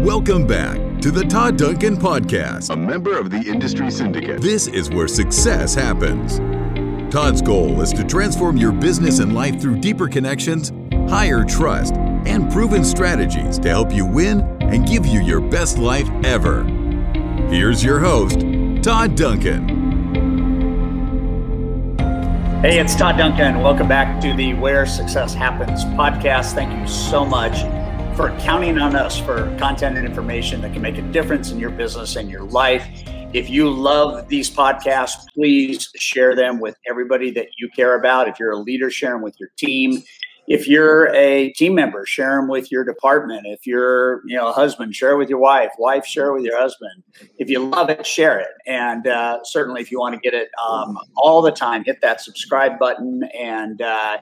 Welcome back to the Todd Duncan Podcast, a member of the Industry Syndicate. This is where success happens. Todd's goal is to transform your business and life through deeper connections, higher trust, and proven strategies to help you win and give you your best life ever. Here's your host, Todd Duncan. Hey, it's Todd Duncan. Welcome back to the Where Success Happens podcast. Thank you so much for counting on us for content and information that can make a difference in your business and your life. If you love these podcasts, please share them with everybody that you care about. If you're a leader, share them with your team. If you're a team member, share them with your department. If you're, you know, a husband, share it with your wife. Wife, share it with your husband. If you love it, share it. And uh, certainly, if you want to get it um, all the time, hit that subscribe button and uh,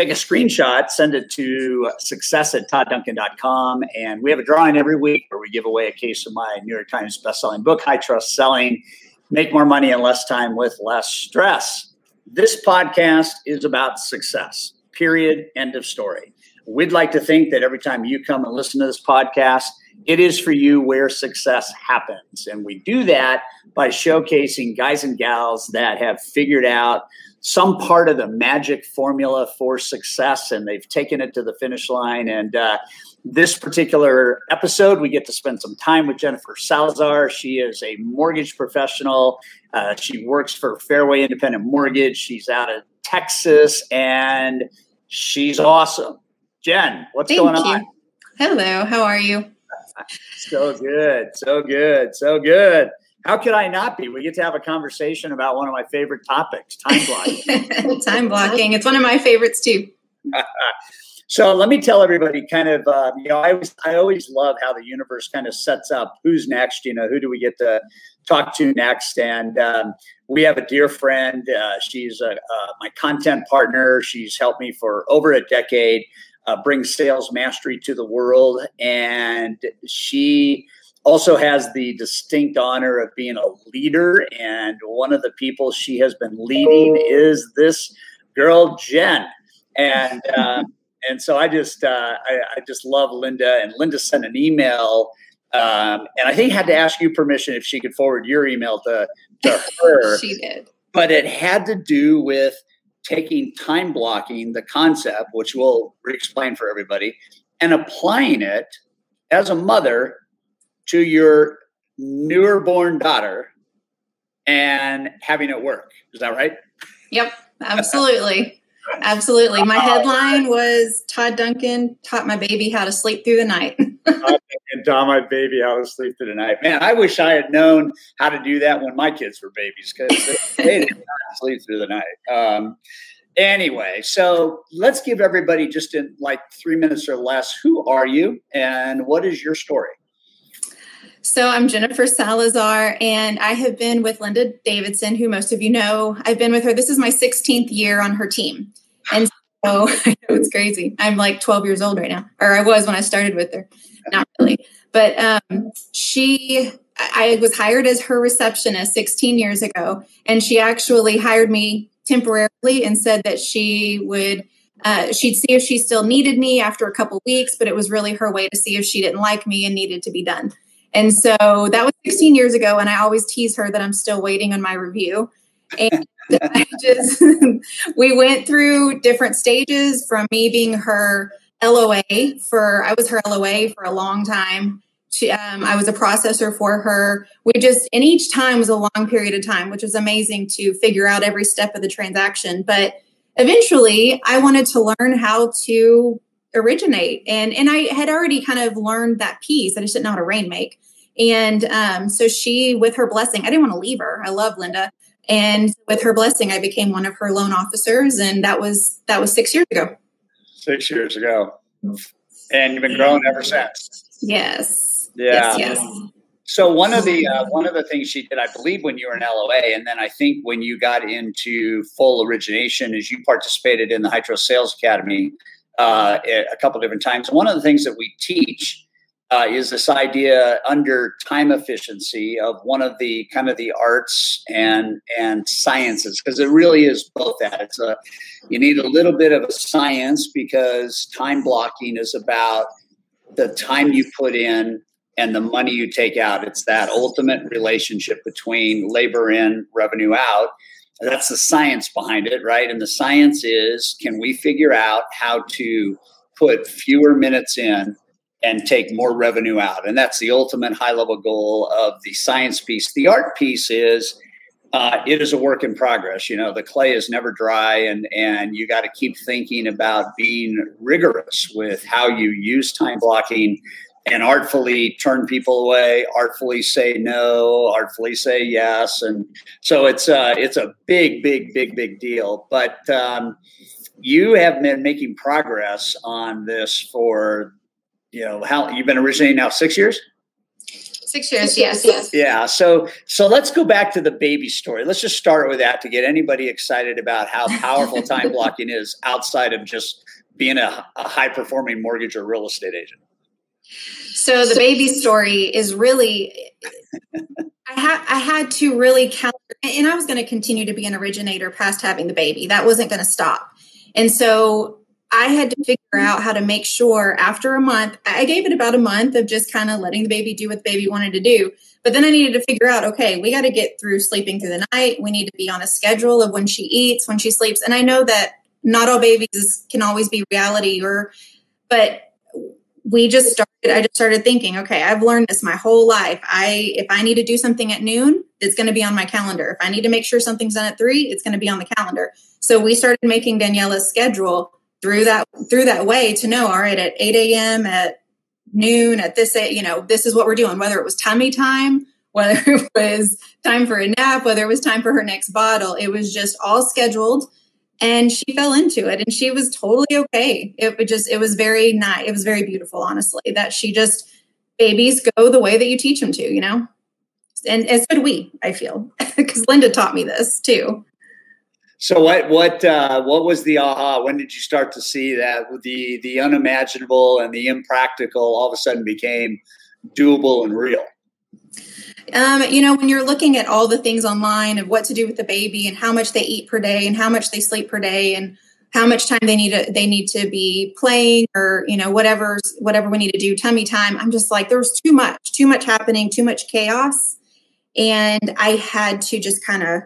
take a screenshot, send it to success at toddduncan.com. And we have a drawing every week where we give away a case of my New York Times bestselling book, High Trust Selling Make More Money in Less Time with Less Stress. This podcast is about success, period, end of story. We'd like to think that every time you come and listen to this podcast, it is for you where success happens. And we do that by showcasing guys and gals that have figured out some part of the magic formula for success and they've taken it to the finish line. And uh, this particular episode, we get to spend some time with Jennifer Salazar. She is a mortgage professional. Uh, she works for Fairway Independent Mortgage. She's out of Texas and she's awesome. Jen, what's Thank going you. on? Hello, how are you? So good, so good, so good. How could I not be? We get to have a conversation about one of my favorite topics, time blocking. Time blocking. It's one of my favorites too. so let me tell everybody, kind of, uh, you know, I always, I always love how the universe kind of sets up who's next. You know, who do we get to talk to next? And um, we have a dear friend. Uh, she's a, uh, my content partner. She's helped me for over a decade. Uh, bring sales mastery to the world, and she also has the distinct honor of being a leader. And one of the people she has been leading is this girl, Jen. And um, and so I just uh, I, I, just love Linda. And Linda sent an email, um, and I think had to ask you permission if she could forward your email to to her. she did, but it had to do with taking time blocking, the concept, which we'll re-explain for everybody, and applying it as a mother to your newer born daughter and having it work. Is that right? Yep, absolutely. absolutely. My headline was Todd Duncan taught my baby how to sleep through the night. and taught my baby how to sleep through the night. Man, I wish I had known how to do that when my kids were babies because they did not sleep through the night. Um, anyway, so let's give everybody just in like three minutes or less who are you and what is your story? So I'm Jennifer Salazar, and I have been with Linda Davidson, who most of you know. I've been with her. This is my 16th year on her team, and so it's crazy. I'm like 12 years old right now, or I was when I started with her. Not really, but um, she. I was hired as her receptionist 16 years ago, and she actually hired me temporarily and said that she would uh, she'd see if she still needed me after a couple weeks, but it was really her way to see if she didn't like me and needed to be done. And so that was 16 years ago. And I always tease her that I'm still waiting on my review. And I just, we went through different stages from me being her LOA for, I was her LOA for a long time. She, um, I was a processor for her. We just, and each time was a long period of time, which was amazing to figure out every step of the transaction. But eventually, I wanted to learn how to originate. And and i had already kind of learned that piece i just didn't know how to rain make and um, so she with her blessing i didn't want to leave her. I love linda. And with her blessing i became one of her loan officers and that was that was six years ago. Six years ago. And you've been growing ever since. Yes. Yeah. Yes, yes. so one of the uh, one of the things she did i believe when you were in loa and then i think when you got into full origination is you participated in the trust sales academy uh, a couple different times. One of the things that we teach uh, is this idea under time efficiency of one of the kind of the arts and and sciences because it really is both that it's a you need a little bit of a science because time blocking is about the time you put in and the money you take out. It's that ultimate relationship between labor in, revenue out. That's the science behind it, right? And the science is can we figure out how to put fewer minutes in and take more revenue out? And that's the ultimate high level goal of the science piece. The art piece is uh, it is a work in progress. You know, the clay is never dry, and and you got to keep thinking about being rigorous with how you use time blocking and artfully turn people away, artfully say no, artfully say yes, and so it's uh, it's a big, big, big, big deal. But um, you have been making progress on this for you know how you've been originating now six years. Six years, yes, yes. Yeah. So so let's go back to the baby story. Let's just start with that to get anybody excited about how powerful time blocking is outside of just being a, a high performing mortgage or real estate agent. So the baby story is really I had I had to really count and I was going to continue to be an originator past having the baby. That wasn't going to stop. And so I had to figure out how to make sure after a month, I gave it about a month of just kind of letting the baby do what the baby wanted to do. But then I needed to figure out, okay, we got to get through sleeping through the night. We need to be on a schedule of when she eats, when she sleeps. And I know that not all babies can always be reality or, but we just started, I just started thinking, okay, I've learned this my whole life. I, if I need to do something at noon, it's going to be on my calendar. If I need to make sure something's done at three, it's going to be on the calendar. So we started making Daniela's schedule through that through that way to know all right at 8 a.m at noon at this you know this is what we're doing whether it was tummy time whether it was time for a nap whether it was time for her next bottle it was just all scheduled and she fell into it and she was totally okay it was just it was very nice it was very beautiful honestly that she just babies go the way that you teach them to you know and as did we i feel because linda taught me this too so what what uh, what was the aha? When did you start to see that the the unimaginable and the impractical all of a sudden became doable and real? Um, you know, when you're looking at all the things online of what to do with the baby and how much they eat per day and how much they sleep per day and how much time they need to they need to be playing or you know whatever whatever we need to do tummy time i'm just like there's too much too much happening too much chaos. And i had to just kind of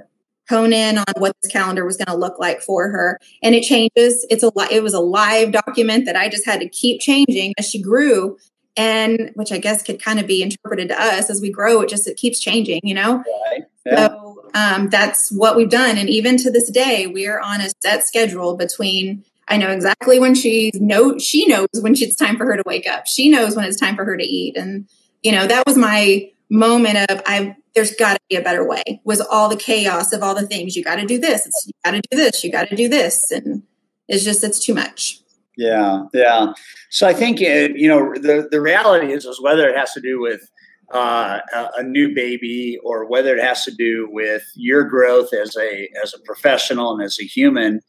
hone in on what this calendar was going to look like for her. And it changes. It's a it was a live document that i just had to keep changing. As she grew and which i guess could kind of be interpreted to us as we grow it just it keeps changing you know right. yeah. so um, that's what we've done and even to this day we're on a set schedule between i know exactly when she know she knows when it's time for her to wake up she knows when it's time for her to eat and you know that was my moment of i there's got to be a better way was all the chaos of all the things you got to do this you got to do this you got to do this and it's just it's too much yeah yeah so i think it, you know the the reality is is whether it has to do with uh, a, a new baby or whether it has to do with your growth as a as a professional and as a human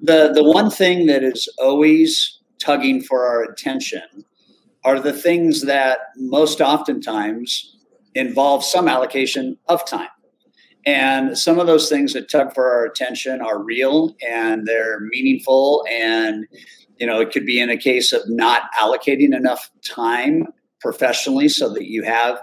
the the one thing that is always tugging for our attention are the things that most oftentimes involve some allocation of time. And some of those things that tug for our attention are real and they're meaningful. And, you know, it could be in a case of not allocating enough time professionally so that you have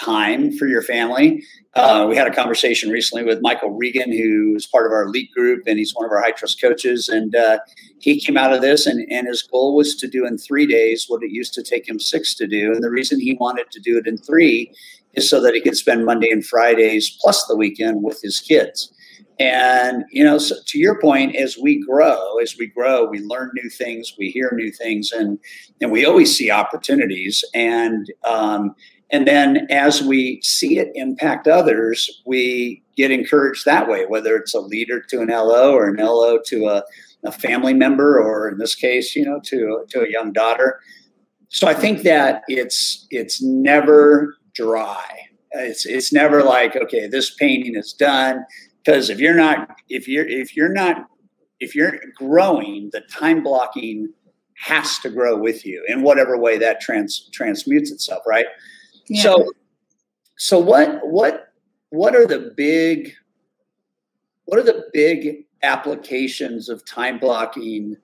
time for your family. Uh, we had a conversation recently with Michael Regan, who's part of our elite group, and he's one of our high trust coaches. And uh, he came out of this, and, and his goal was to do in three days what it used to take him six to do. And the reason he wanted to do it in three is so that he could spend Monday and Fridays plus the weekend with his kids. And you know, so to your point, as we grow, as we grow, we learn new things, we hear new things, and and we always see opportunities. And um, and then as we see it impact others, we get encouraged that way, whether it's a leader to an LO or an LO to a, a family member, or in this case, you know, to to a young daughter. So I think that it's it's never dry. It's it's never like okay, this painting is done because if you're not if you're if you're not if you're growing, the time blocking has to grow with you in whatever way that trans transmutes itself, right? Yeah. So so what what what are the big what are the big applications of time blocking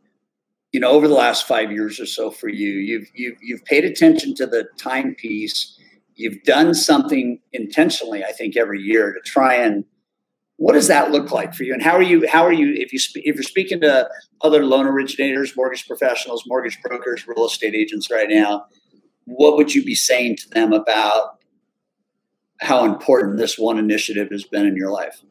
you know over the last five years or so for you you've you've, you've paid attention to the timepiece you've done something intentionally, I think, every year to try and what does that look like for you? And how are you? How are you? If you if you're speaking to other loan originators, mortgage professionals, mortgage brokers, real estate agents right now, what would you be saying to them about how important this one initiative has been in your life?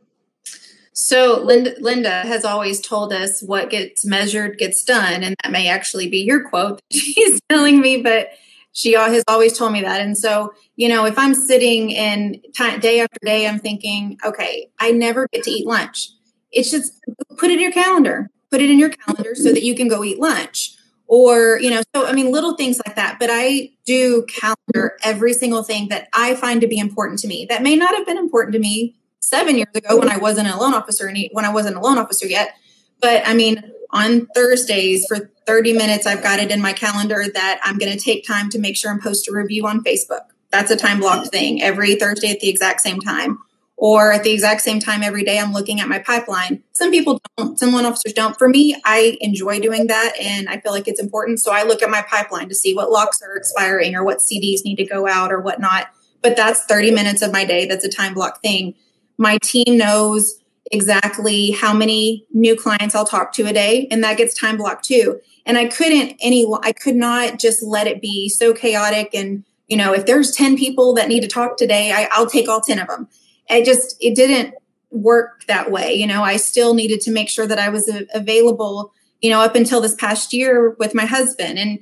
So Linda, Linda has always told us what gets measured gets done, and that may actually be your quote she's telling me, but she has always told me that. And so, you know, if I'm sitting and day after day, I'm thinking, okay, I never get to eat lunch. It's just put it in your calendar, put it in your calendar so that you can go eat lunch. Or, you know, so I mean, little things like that. But I do calendar every single thing that I find to be important to me that may not have been important to me seven years ago when I wasn't a loan officer, when I wasn't a loan officer yet. But I mean, on Thursdays for 30 minutes, I've got it in my calendar that I'm going to take time to make sure and post a review on Facebook. That's a time blocked thing every Thursday at the exact same time. Or at the exact same time every day, I'm looking at my pipeline. Some people don't, some loan officers don't. For me, I enjoy doing that and I feel like it's important. So I look at my pipeline to see what locks are expiring or what CDs need to go out or whatnot. But that's 30 minutes of my day. That's a time block thing. My team knows exactly how many new clients I'll talk to a day, and that gets time blocked too. And I couldn't any I could not just let it be so chaotic and you know if there's 10 people that need to talk today I, i'll take all 10 of them. It just it didn't work that way you know? I still needed to make sure that i was available you know up until this past year with my husband. And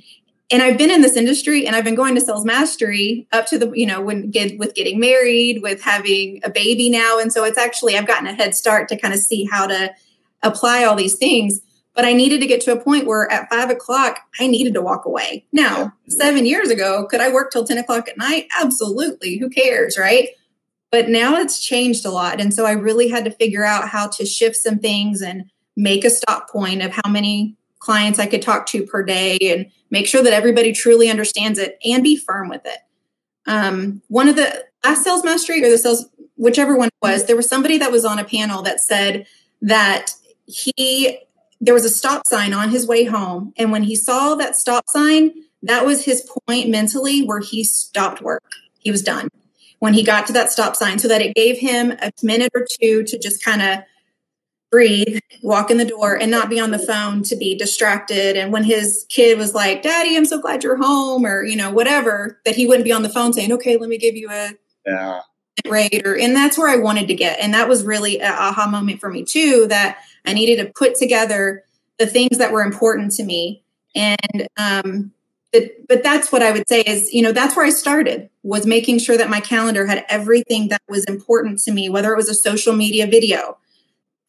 and I've been in this industry and I've been going to sales mastery up to the, you know, when get with getting married, with having a baby now. And so it's actually, I've gotten a head start to kind of see how to apply all these things. But I needed to get to a point where at five o'clock, I needed to walk away. Now, seven years ago, could I work till 10 o'clock at night? Absolutely. Who cares? Right. But now it's changed a lot. And so I really had to figure out how to shift some things and make a stop point of how many clients I could talk to per day and make sure that everybody truly understands it and be firm with it. Um, one of the last sales mastery or the sales, whichever one was, there was somebody that was on a panel that said that he there was a stop sign on his way home, and when he saw that stop sign, that was his point mentally where he stopped work. He was done when he got to that stop sign, so that it gave him a minute or two to just kind of breathe, walk in the door, and not be on the phone to be distracted. And when his kid was like, Daddy, I'm so glad you're home, or, you know, whatever, that he wouldn't be on the phone saying, Okay, let me give you a yeah. rate. Or, and that's where I wanted to get. And that was really an aha moment for me, too, that I needed to put together the things that were important to me. And, um, but that's what I would say is, you know, that's where I started was making sure that my calendar had everything that was important to me, whether it was a social media video,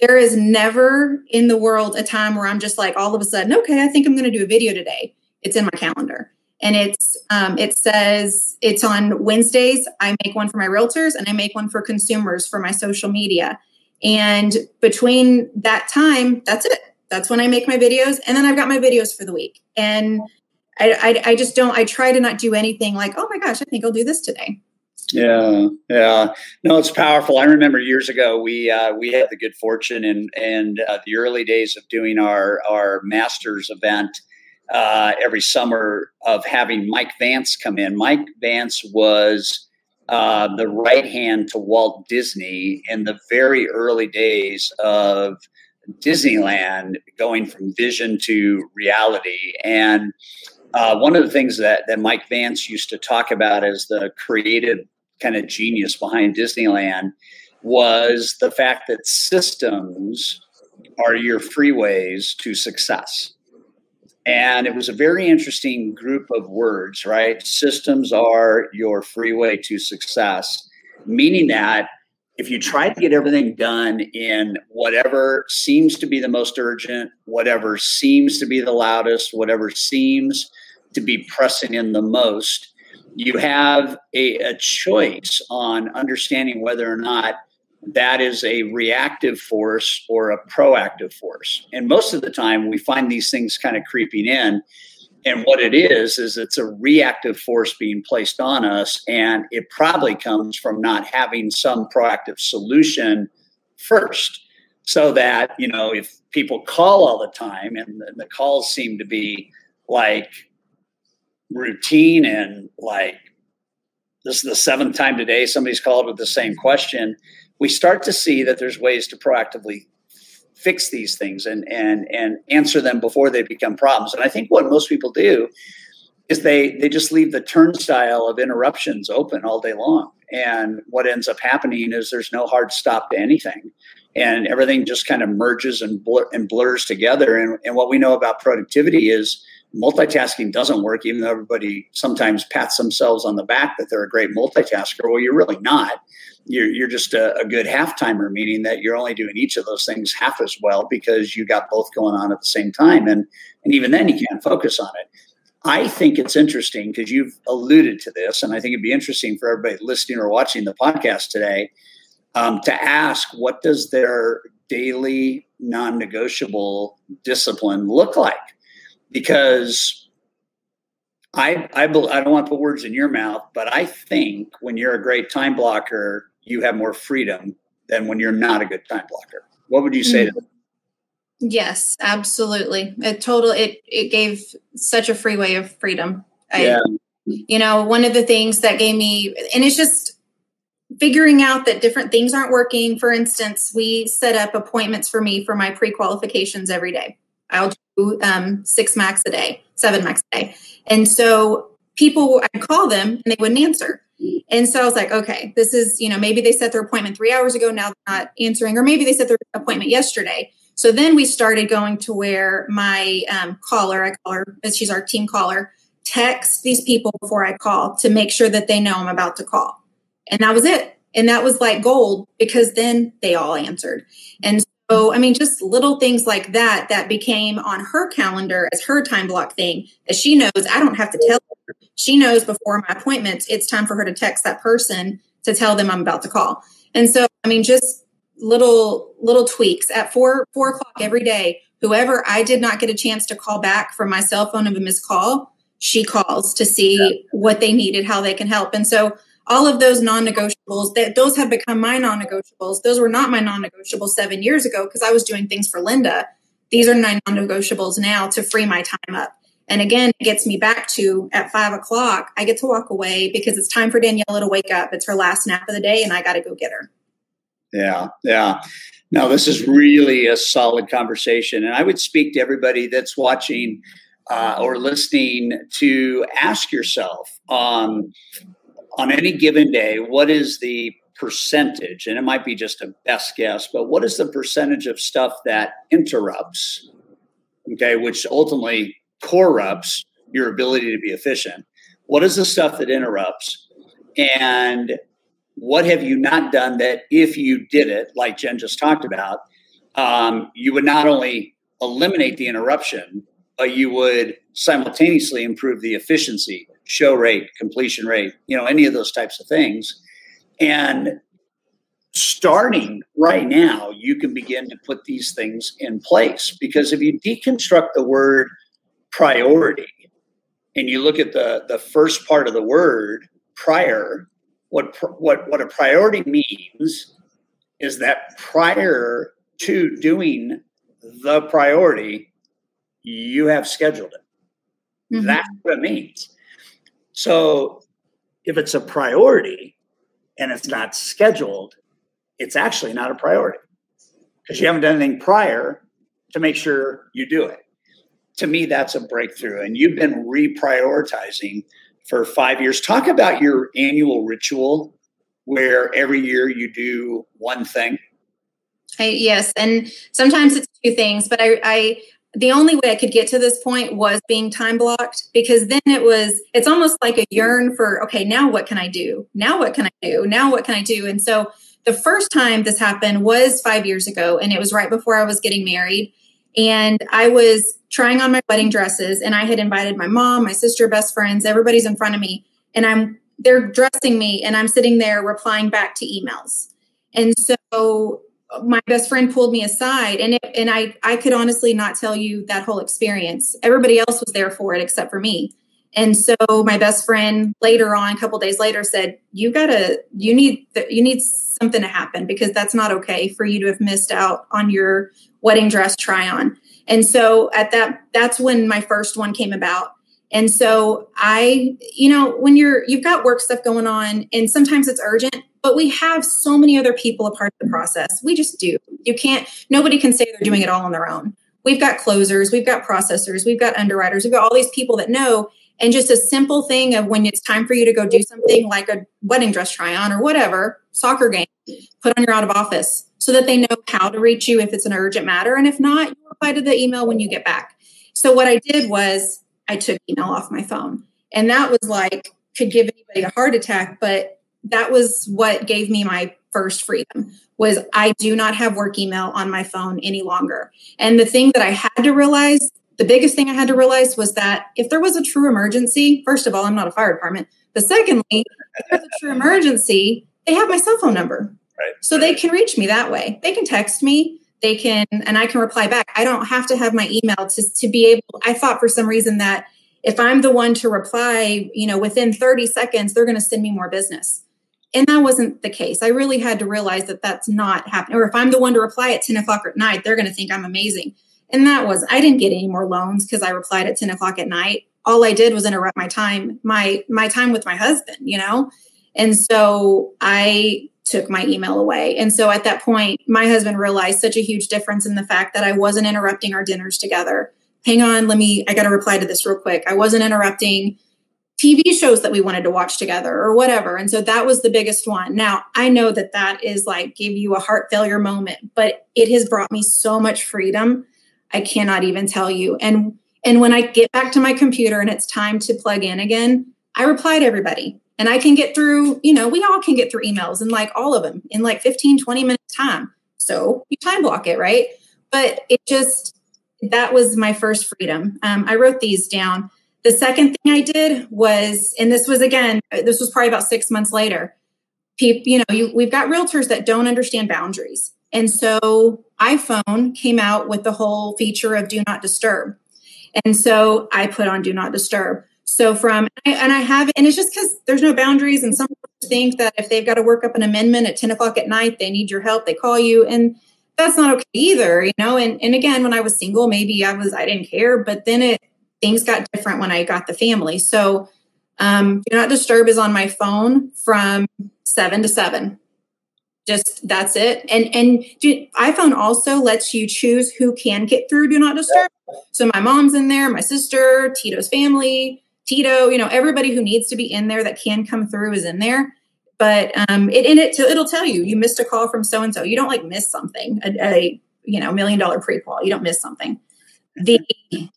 there is never in the world a time where I'm just like all of a sudden, okay, I think I'm going to do a video today. It's in my calendar. And it's um, it says it's on Wednesdays. I make one for my realtors and I make one for consumers for my social media. And between that time, that's it. That's when I make my videos. And then I've got my videos for the week. And I, I, I just don't, I try to not do anything like, oh my gosh, I think I'll do this today. Yeah, yeah. No, it's powerful. I remember years ago we uh, we had the good fortune and and uh, the early days of doing our our masters event uh, every summer of having Mike Vance come in. Mike Vance was uh, the right hand to Walt Disney in the very early days of Disneyland, going from vision to reality and. Uh, one of the things that, that Mike Vance used to talk about is the creative kind of genius behind Disneyland was the fact that systems are your freeways to success. And it was a very interesting group of words, right? Systems are your freeway to success, meaning that if you try to get everything done in whatever seems to be the most urgent, whatever seems to be the loudest, whatever seems to be pressing in the most, you have a, a choice on understanding whether or not that is a reactive force or a proactive force. And most of the time, we find these things kind of creeping in. And what it is, is it's a reactive force being placed on us. And it probably comes from not having some proactive solution first. So that, you know, if people call all the time and the, the calls seem to be like routine and like this is the seventh time today somebody's called with the same question. We start to see that there's ways to proactively fix these things and and and answer them before they become problems. And I think what most people do is they they just leave the turnstile of interruptions open all day long. And what ends up happening is there's no hard stop to anything. And everything just kind of merges and, blur, and blurs together. And, and what we know about productivity is multitasking doesn't work, even though everybody sometimes pats themselves on the back that they're a great multitasker. Well, you're really not. You're, you're just a, a good half timer, meaning that you're only doing each of those things half as well because you got both going on at the same time. And, and even then, you can't focus on it. I think it's interesting because you've alluded to this, and I think it'd be interesting for everybody listening or watching the podcast today um, to ask what does their daily non-negotiable discipline look like? Because I, I, I don't want to put words in your mouth, but I think when you're a great time blocker, you have more freedom than when you're not a good time blocker. What would you say mm-hmm. to them? Yes, absolutely. It total it it gave such a freeway of freedom. I, yeah. You know, one of the things that gave me, and it's just figuring out that different things aren't working. For instance, we set up appointments for me for my pre qualifications every day. I'll do um, six max a day, seven max a day. And so people, I'd call them and they wouldn't answer. And so I was like, okay, this is, you know, maybe they set their appointment three hours ago, now they're not answering, or maybe they set their appointment yesterday. So then we started going to where my um, caller, I call her, she's our team caller, text these people before I call to make sure that they know I'm about to call. And that was it. And that was like gold because then they all answered. And so, I mean, just little things like that that became on her calendar as her time block thing that she knows I don't have to tell her. She knows before my appointment, it's time for her to text that person to tell them I'm about to call. And so, I mean, just little little tweaks at four four o'clock every day. Whoever I did not get a chance to call back from my cell phone of a missed call, she calls to see yeah. what they needed, how they can help. And so all of those non-negotiables that those have become my non-negotiables. Those were not my non-negotiables seven years ago because I was doing things for Linda. These are my non-negotiables now to free my time up. And again, it gets me back to at five o'clock, I get to walk away because it's time for Daniela to wake up. It's her last nap of the day, and I got to go get her. Yeah, yeah. now this is really a solid conversation. And I would speak to everybody that's watching uh, or listening to ask yourself um, on any given day, what is the percentage? And it might be just a best guess, but what is the percentage of stuff that interrupts, okay, which ultimately corrupts your ability to be efficient? What is the stuff that interrupts? And what have you not done that if you did it, like Jen just talked about, um, you would not only eliminate the interruption, but you would simultaneously improve the efficiency, show rate, completion rate, you know, any of those types of things. And starting right now, you can begin to put these things in place because if you deconstruct the word priority and you look at the, the first part of the word prior, what what what a priority means is that prior to doing the priority, you have scheduled it. Mm-hmm. That's what it means. So if it's a priority and it's not scheduled, it's actually not a priority because you haven't done anything prior to make sure you do it. To me, that's a breakthrough. And you've been reprioritizing for five years. Talk about your annual ritual where every year you do one thing. I, yes, and sometimes it's two things, but I, I the only way I could get to this point was being time blocked because then it was it's almost like a yearn for okay now what can I do? Now what can I do? Now what can I do? And so the first time this happened was five years ago and it was right before I was getting married. And I was trying on my wedding dresses and I had invited my mom, my sister, best friends, everybody's in front of me and I'm they're dressing me and I'm sitting there replying back to emails. And so my best friend pulled me aside and it, and I I could honestly not tell you that whole experience. Everybody else was there for it except for me. And so my best friend later on, a couple days later, said, "You gotta, you need, you need something to happen because that's not okay for you to have missed out on your wedding dress try on." And so at that, that's when my first one came about. And so I, you know, when you're you've got work stuff going on and sometimes it's urgent, but we have so many other people a part of the process. We just do. You can't nobody can say they're doing it all on their own. We've got closers, we've got processors, we've got underwriters, we've got all these people that know and just a simple thing of when it's time for you to go do something like a wedding dress try on or whatever, soccer game, put on your out of office so that they know how to reach you if it's an urgent matter. And if not, you reply to the email when you get back. So what I did was I took email off my phone. And that was like, could give anybody a heart attack, but that was what gave me my first freedom was I do not have work email on my phone any longer. And the thing that I had to realize, the biggest thing I had to realize was that if there was a true emergency, first of all, I'm not a fire department, but secondly, if there's a true emergency, they have my cell phone number. Right. So they can reach me that way. They can text me, they can, and I can reply back. I don't have to have my email to, to be able, I thought for some reason that if I'm the one to reply, you know, within 30 seconds, they're going to send me more business. And that wasn't the case. I really had to realize that that's not happening. Or if I'm the one to reply at 10 o'clock at night, they're going to think I'm amazing. And that was, I didn't get any more loans because I replied at 10 o'clock at night. All I did was interrupt my time, my my time with my husband, you know? And so I took my email away. And so at that point, my husband realized such a huge difference in the fact that I wasn't interrupting our dinners together. Hang on, let me, I got to reply to this real quick. I wasn't interrupting TV shows that we wanted to watch together or whatever. And so that was the biggest one. Now, I know that that is like give you a heart failure moment, but it has brought me so much freedom. I cannot even tell you. And and when I get back to my computer and it's time to plug in again, I reply to everybody. And I can get through, you know, we all can get through emails and like all of them in like 15, 20 minutes time. So you time block it, right? But it just, that was my first freedom. Um, I wrote these down. The second thing I did was, and this was again, this was probably about six months later. People, you know, you, we've got realtors that don't understand boundaries. And so iPhone came out with the whole feature of do not disturb. And so I put on do not disturb. So from and I have and it's just because there's no boundaries, and some think that if they've got to work up an amendment at 10 o'clock at night, they need your help, they call you, and that's not okay either, you know. And and again, when I was single, maybe I was I didn't care, but then it things got different when I got the family. So um, do not disturb is on my phone from seven to seven. Just that's it. And and do, iPhone also lets you choose who can get through do not disturb. So my mom's in there, my sister, Tito's family, Tito, you know, everybody who needs to be in there that can come through is in there. But um, it in it so it'll tell you you missed a call from so and so. You don't like miss something a, a you know million dollar pre qual. You don't miss something. The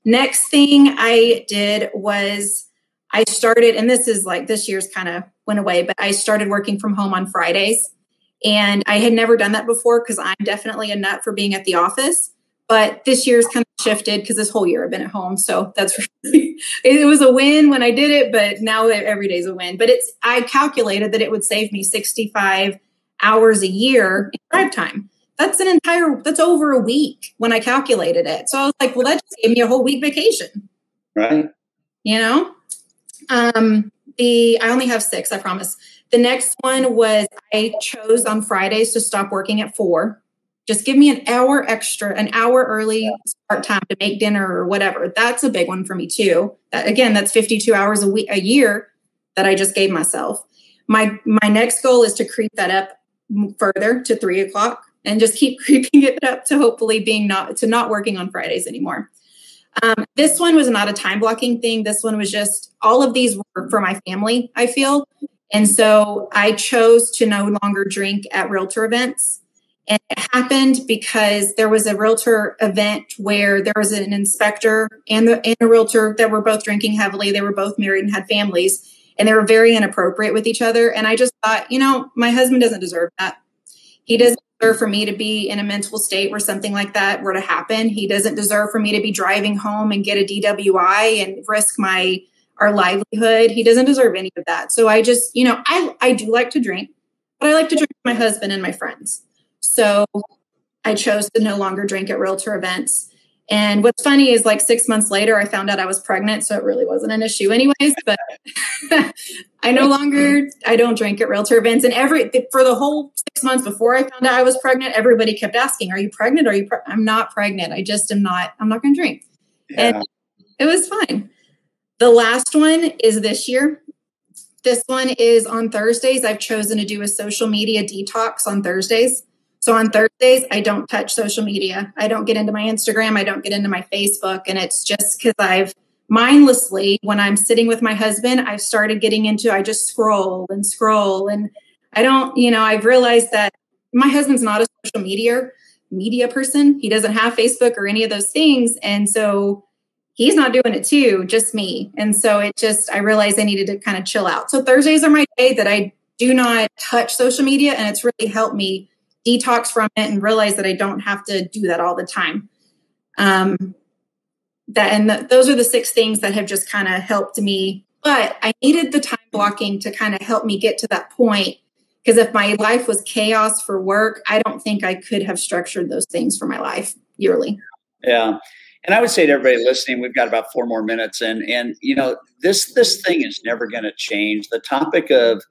next thing I did was I started, and this is like this year's kind of went away, but I started working from home on Fridays. And I had never done that before because I'm definitely a nut for being at the office. But this year's kind of shifted because this whole year I've been at home. So that's really, it was a win when I did it, but now every day's a win. But it's, I calculated that it would save me 65 hours a year in drive time. That's an entire, that's over a week when I calculated it. So I was like, well, that just gave me a whole week vacation. Right. You know? Um, the, I only have six, I promise. The next one was I chose on Fridays to stop working at four just give me an hour extra, an hour early start time to make dinner or whatever. That's a big one for me too. That, again, that's 52 hours a week, a year that I just gave myself. My my next goal is to creep that up further to three o'clock and just keep creeping it up to hopefully being not to not working on Fridays anymore. Um, this one was not a time blocking thing. This one was just all of these were for my family. I feel, and so I chose to no longer drink at realtor events. And it happened because there was a realtor event where there was an inspector and, the, and a realtor that were both drinking heavily. They were both married and had families, and they were very inappropriate with each other. And I just thought, you know, my husband doesn't deserve that. He doesn't deserve for me to be in a mental state where something like that were to happen. He doesn't deserve for me to be driving home and get a DWI and risk my our livelihood. He doesn't deserve any of that. So I just, you know, I I do like to drink, but I like to drink with my husband and my friends. So I chose to no longer drink at realtor events. And what's funny is like six months later, I found out I was pregnant. So it really wasn't an issue, anyways. But I no longer, I don't drink at realtor events. And every, for the whole six months before I found out I was pregnant, everybody kept asking, Are you pregnant? Are you, pre-? I'm not pregnant. I just am not, I'm not going to drink. Yeah. And it was fine. The last one is this year. This one is on Thursdays. I've chosen to do a social media detox on Thursdays. So on Thursdays, I don't touch social media. I don't get into my Instagram. I don't get into my Facebook. And it's just because I've mindlessly, when I'm sitting with my husband, I've started getting into, I just scroll and scroll. And I don't, you know, I've realized that my husband's not a social media media person. He doesn't have Facebook or any of those things. And so he's not doing it too, just me. And so it just, I realized I needed to kind of chill out. So Thursdays are my day that I do not touch social media. And it's really helped me detox from it and realize that I don't have to do that all the time. Um, that and the, those are the six things that have just kind of helped me. But I needed the time blocking to kind of help me get to that point because if my life was chaos for work, I don't think I could have structured those things for my life yearly. Yeah. And I would say to everybody listening, we've got about four more minutes, and and you know this this thing is never going to change. The topic of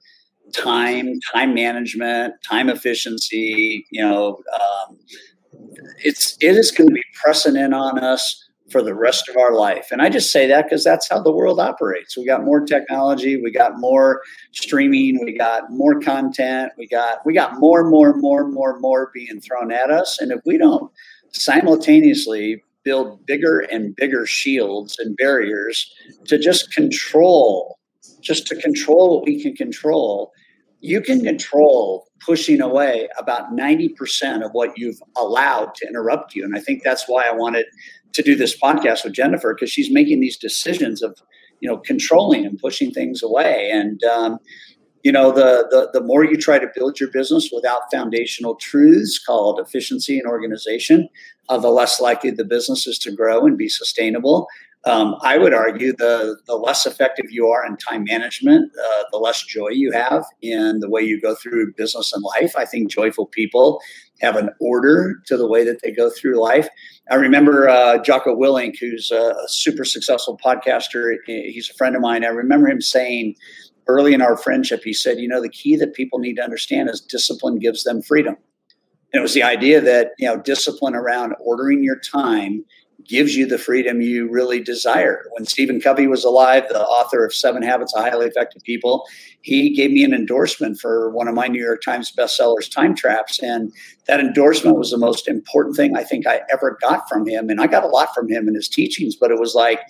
time, time management, time efficiency, you know, um, it's it is going to be pressing in on us for the rest of our life. And I just say that because that's how the world operates. We got more technology, we got more streaming, we got more content, we got we got more, more, more, more, more being thrown at us. And if we don't simultaneously build bigger and bigger shields and barriers to just control, just to control what we can control, you can control pushing away about 90% of what you've allowed to interrupt you. And I think that's why I wanted to do this podcast with Jennifer, because she's making these decisions of, you know, controlling and pushing things away. And, um, you know, the, the, the more you try to build your business without foundational truths called efficiency and organization, uh, the less likely the business is to grow and be sustainable. Um, I would argue the the less effective you are in time management, uh, the less joy you have in the way you go through business and life. I think joyful people have an order to the way that they go through life. I remember uh, Jocko Willink, who's a super successful podcaster. He's a friend of mine. I remember him saying early in our friendship, he said, "You know, the key that people need to understand is discipline gives them freedom." And it was the idea that you know discipline around ordering your time gives you the freedom you really desire. When Stephen Covey was alive, the author of Seven Habits of Highly Effective People, he gave me an endorsement for one of my New York Times bestsellers, Time Traps. And that endorsement was the most important thing I think I ever got from him. And I got a lot from him in his teachings, but it was like,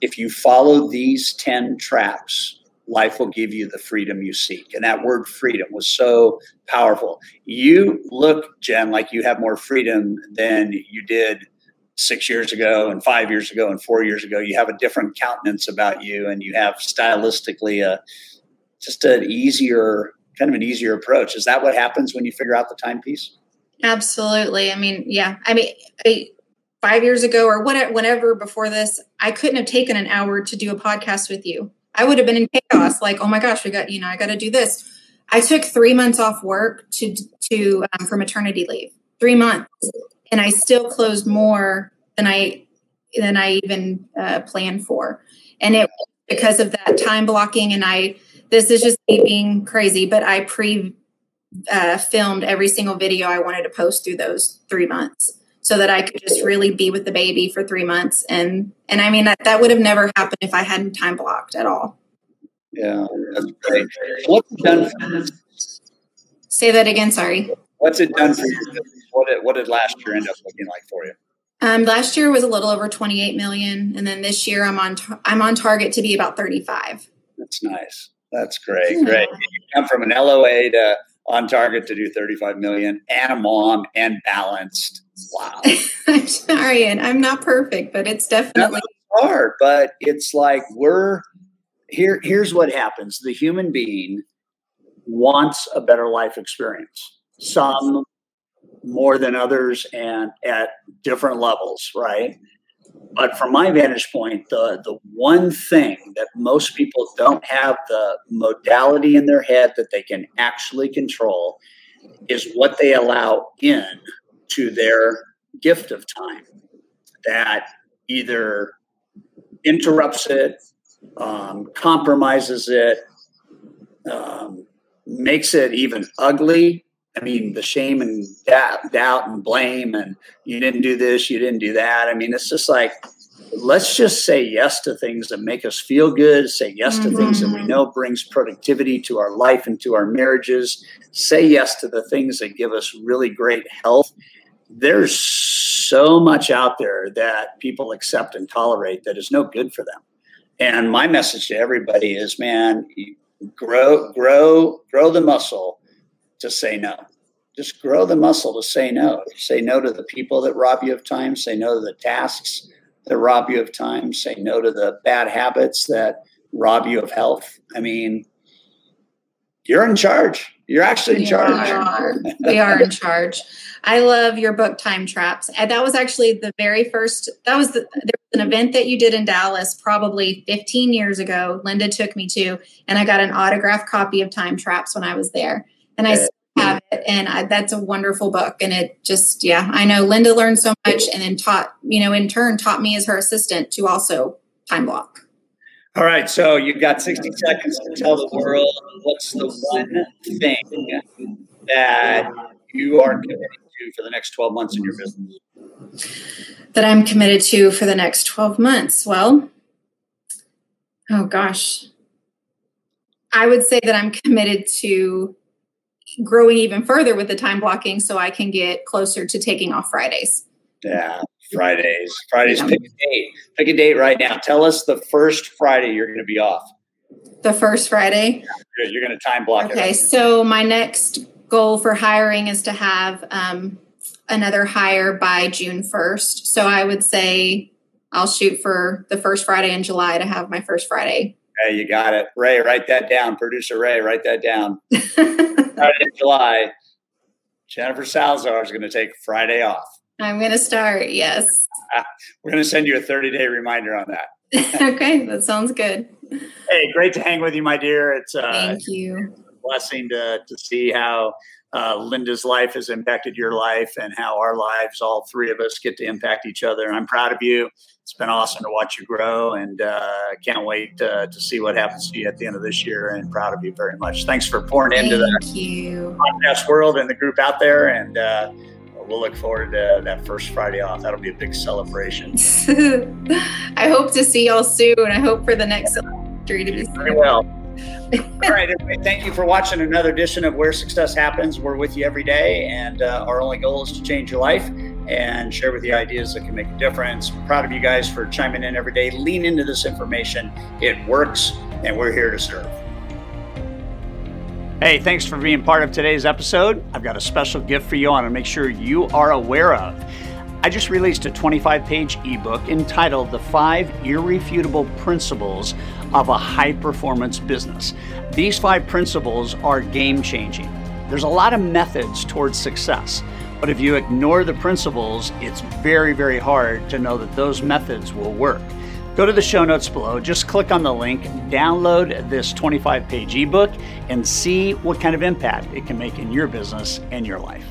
if you follow these 10 traps, life will give you the freedom you seek. And that word freedom was so powerful. You look, Jen, like you have more freedom than you did six years ago and five years ago and four years ago. You have a different countenance about you, and you have stylistically a just an easier kind of an easier approach. Is that what happens when you figure out the timepiece? Absolutely. I mean, yeah. I mean, I, five years ago or whatever, whenever before this, I couldn't have taken an hour to do a podcast with you. I would have been in chaos. Like, oh my gosh, we got you know, I got to do this. I took three months off work to to um, for maternity leave. Three months and I still closed more than I than I even uh, planned for, and it because of that time blocking. And I this is just me being crazy, but I pre uh, filmed every single video I wanted to post through those three months so that I could just really be with the baby for three months. And and I mean that that would have never happened if I hadn't time blocked at all. Yeah, that's great. What's done? Say that again. Sorry. What's it done for you? What did, what did last year end up looking like for you? Um, last year was a little over 28 million, and then this year I'm on I'm on target to be about 35. That's nice. That's great. Yeah. Great. You come from an LOA to on target to do 35 million, and a mom, and balanced. Wow. I'm sorry, and I'm not perfect, but it's definitely hard. But it's like we're here. Here's what happens: the human being wants a better life experience. Some more than others and at different levels, right? But from my vantage point, the, the one thing that most people don't have the modality in their head that they can actually control is what they allow in to their gift of time that either interrupts it, um, compromises it, um, makes it even ugly I mean, the shame and doubt, doubt and blame, and you didn't do this, you didn't do that. I mean, it's just like let's just say yes to things that make us feel good, say yes to mm-hmm. things that we mm-hmm. know brings productivity to our life and to our marriages, say yes to the things that give us really great health. There's so much out there that people accept and tolerate that is no good for them. And my message to everybody is, man, grow, grow, grow the muscle to say no. Just grow the muscle to say no. Say no to the people that rob you of time. Say no to the tasks that rob you of time. Say no to the bad habits that rob you of health. I mean, you're in charge. You're actually in we charge. Are. we are in charge. I love your book, Time Traps. And that was actually the very first, that was the, there was an event that you did in Dallas probably 15 years ago. Linda took me to, and I got an autographed copy of Time Traps when I was there. And I have it. And I, that's a wonderful book. And it just, yeah, I know Linda learned so much and then taught, you know, in turn taught me as her assistant to also time block. All right. So you've got 60 seconds to tell the world what's the one thing that you are committed to for the next 12 months in your business? That I'm committed to for the next 12 months. Well, oh gosh. I would say that I'm committed to growing even further with the time blocking so I can get closer to taking off Fridays. Yeah, Fridays. Fridays. Yeah. Pick a date. Pick a date right now. Tell us the first Friday you're going to be off. The first Friday. Yeah, you're going to time block okay, so my next goal for hiring is to have um, another hire by June 1st. So I would say I'll shoot for the first Friday in July to have my first Friday. Hey, you got it. Ray, write that down. Producer Ray, write that down. in July, Jennifer Salazar is going to take Friday off. I'm going to start, yes. We're going to send you a 30 day reminder on that. okay, that sounds good. Hey, great to hang with you, my dear. It's uh, thank you. blessing to to see how uh, Linda's life has impacted your life and how our lives, all three of us, get to impact each other. I'm proud of you. It's been awesome to watch you grow and uh, can't wait uh, to see what happens to you at the end of this year and proud of you very much. Thanks for pouring Thank into the podcast world and the group out there. And uh, we'll look forward to that first Friday off. That'll be a big celebration. I hope to see y'all soon. I hope for the next celebration to be very well. All right, thank you for watching another edition of Where Success Happens. We're with you every day, and uh, our only goal is to change your life and share with you ideas that can make a difference. We're proud of you guys for chiming in every day. Lean into this information, it works, and we're here to serve. Hey, thanks for being part of today's episode. I've got a special gift for you I want to make sure you are aware of. I just released a 25 page ebook entitled The Five Irrefutable Principles of a High Performance Business. These five principles are game changing. There's a lot of methods towards success, but if you ignore the principles, it's very, very hard to know that those methods will work. Go to the show notes below, just click on the link, download this 25 page ebook, and see what kind of impact it can make in your business and your life.